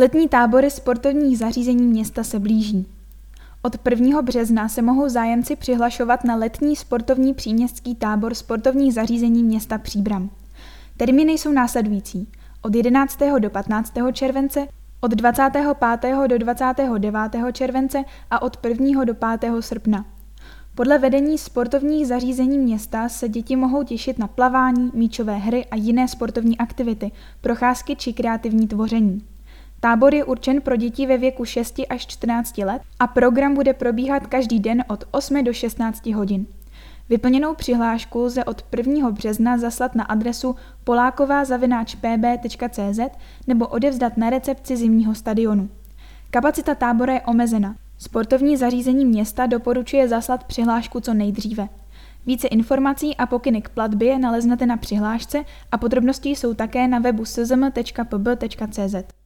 Letní tábory sportovních zařízení města se blíží. Od 1. března se mohou zájemci přihlašovat na letní sportovní příměstský tábor sportovních zařízení města Příbram. Termíny jsou následující. Od 11. do 15. července, od 25. do 29. července a od 1. do 5. srpna. Podle vedení sportovních zařízení města se děti mohou těšit na plavání, míčové hry a jiné sportovní aktivity, procházky či kreativní tvoření. Tábor je určen pro děti ve věku 6 až 14 let a program bude probíhat každý den od 8 do 16 hodin. Vyplněnou přihlášku lze od 1. března zaslat na adresu poláková.pb.cz nebo odevzdat na recepci zimního stadionu. Kapacita tábora je omezena. Sportovní zařízení města doporučuje zaslat přihlášku co nejdříve. Více informací a pokyny k platbě naleznete na přihlášce a podrobnosti jsou také na webu szm.pb.cz.